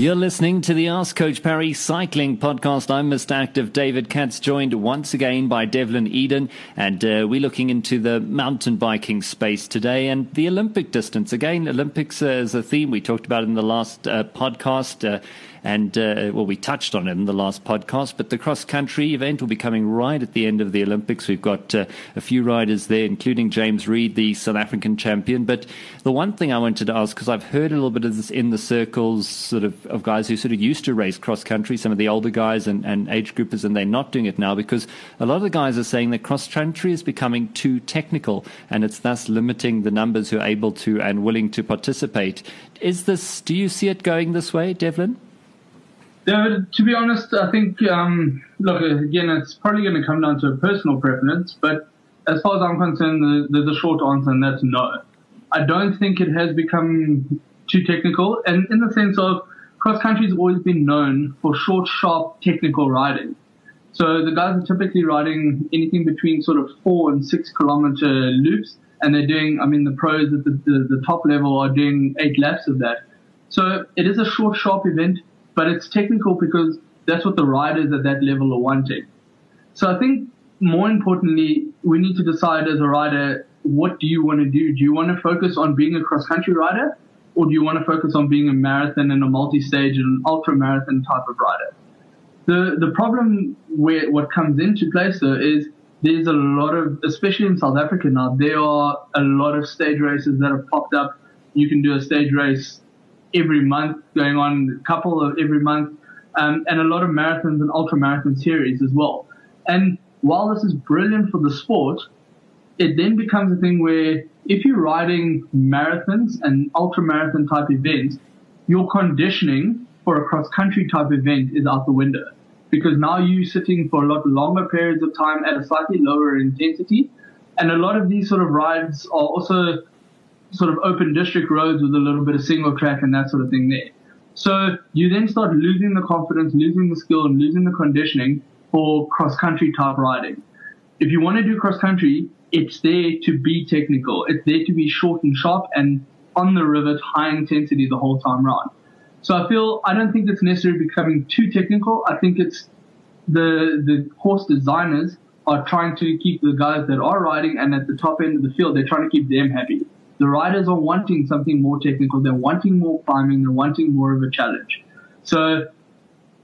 You're listening to the Ask Coach Parry Cycling Podcast. I'm Mr. Active David Katz, joined once again by Devlin Eyden, and uh, we're looking into the mountain biking space today and the Olympic distance. Again, Olympics uh, is a theme we talked about in the last uh, podcast. Uh, and uh, well, we touched on it in the last podcast, but the cross country event will be coming right at the end of the Olympics. We've got uh, a few riders there, including James Reid, the South African champion. But the one thing I wanted to ask, because I've heard a little bit of this in the circles sort of, of guys who sort of used to race cross country, some of the older guys and, and age groupers, and they're not doing it now because a lot of the guys are saying that cross country is becoming too technical and it's thus limiting the numbers who are able to and willing to participate. Is this, do you see it going this way, Devlin? David, to be honest, I think, um, look, again, it's probably going to come down to a personal preference, but as far as I'm concerned, there's a short answer, and that's no. I don't think it has become too technical, and in the sense of cross country has always been known for short, sharp, technical riding. So the guys are typically riding anything between sort of four and six kilometer loops, and they're doing, I mean, the pros at the, the, the top level are doing eight laps of that. So it is a short, sharp event but it's technical because that's what the riders at that level are wanting. So I think more importantly, we need to decide as a rider, what do you want to do? Do you want to focus on being a cross country rider or do you want to focus on being a marathon and a multi-stage and an ultra marathon type of rider? The, the problem where what comes into place though is there's a lot of, especially in South Africa now, there are a lot of stage races that have popped up. You can do a stage race every month, going on a couple of every month, um, and a lot of marathons and ultra marathon series as well. And while this is brilliant for the sport, it then becomes a thing where if you're riding marathons and ultra marathon type events, your conditioning for a cross country type event is out the window because now you're sitting for a lot longer periods of time at a slightly lower intensity. And a lot of these sort of rides are also sort of open district roads with a little bit of single track and that sort of thing there. So you then start losing the confidence, losing the skill, and losing the conditioning for cross country type riding. If you want to do cross country, it's there to be technical. It's there to be short and sharp and on the rivet, high intensity the whole time round. So I feel I don't think it's necessarily becoming too technical. I think it's the the course designers are trying to keep the guys that are riding and at the top end of the field, they're trying to keep them happy the riders are wanting something more technical. They're wanting more climbing. They're wanting more of a challenge. So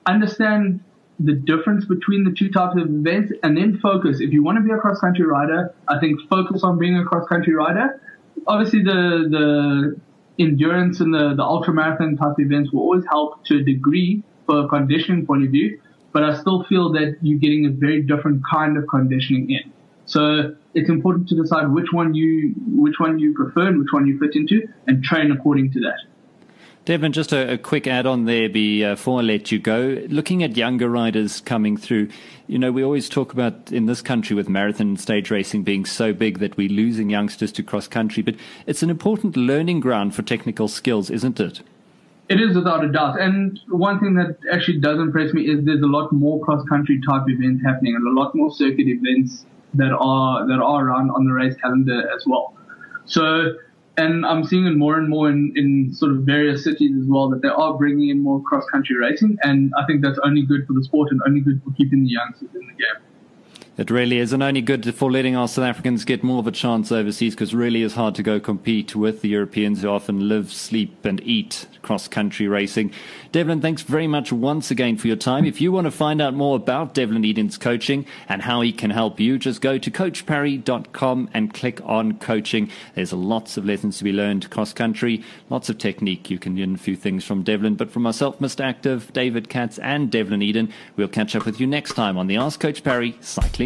understand the difference between the two types of events and then focus. If you want to be a cross country rider, I think focus on being a cross country rider. Obviously the, the endurance and the, the ultra marathon type events will always help to a degree for a conditioning point of view, but I still feel that you're getting a very different kind of conditioning in. So it's important to decide which one you which one you prefer and which one you fit into, and train according to that. Devin, just a, a quick add on there before I let you go. Looking at younger riders coming through, you know, we always talk about in this country with marathon and stage racing being so big that we're losing youngsters to cross country, but it's an important learning ground for technical skills, isn't it? It is without a doubt. And one thing that actually does impress me is there's a lot more cross country type events happening and a lot more circuit events that are that are around on the race calendar as well. So, and I'm seeing it more and more in, in sort of various cities as well that they are bringing in more cross country racing, and I think that's only good for the sport and only good for keeping the youngsters in the game. It really is, and only good for letting our South Africans get more of a chance overseas because really is hard to go compete with the Europeans who often live, sleep, and eat cross country racing. Devlin, thanks very much once again for your time. If you want to find out more about Devlin Eyden's coaching and how he can help you, just go to coachparry.com and click on coaching. There's lots of lessons to be learned cross country, lots of technique. You can learn a few things from Devlin. But from myself, Mr. Active, David Katz, and Devlin Eyden, we'll catch up with you next time on the Ask Coach Parry Cycling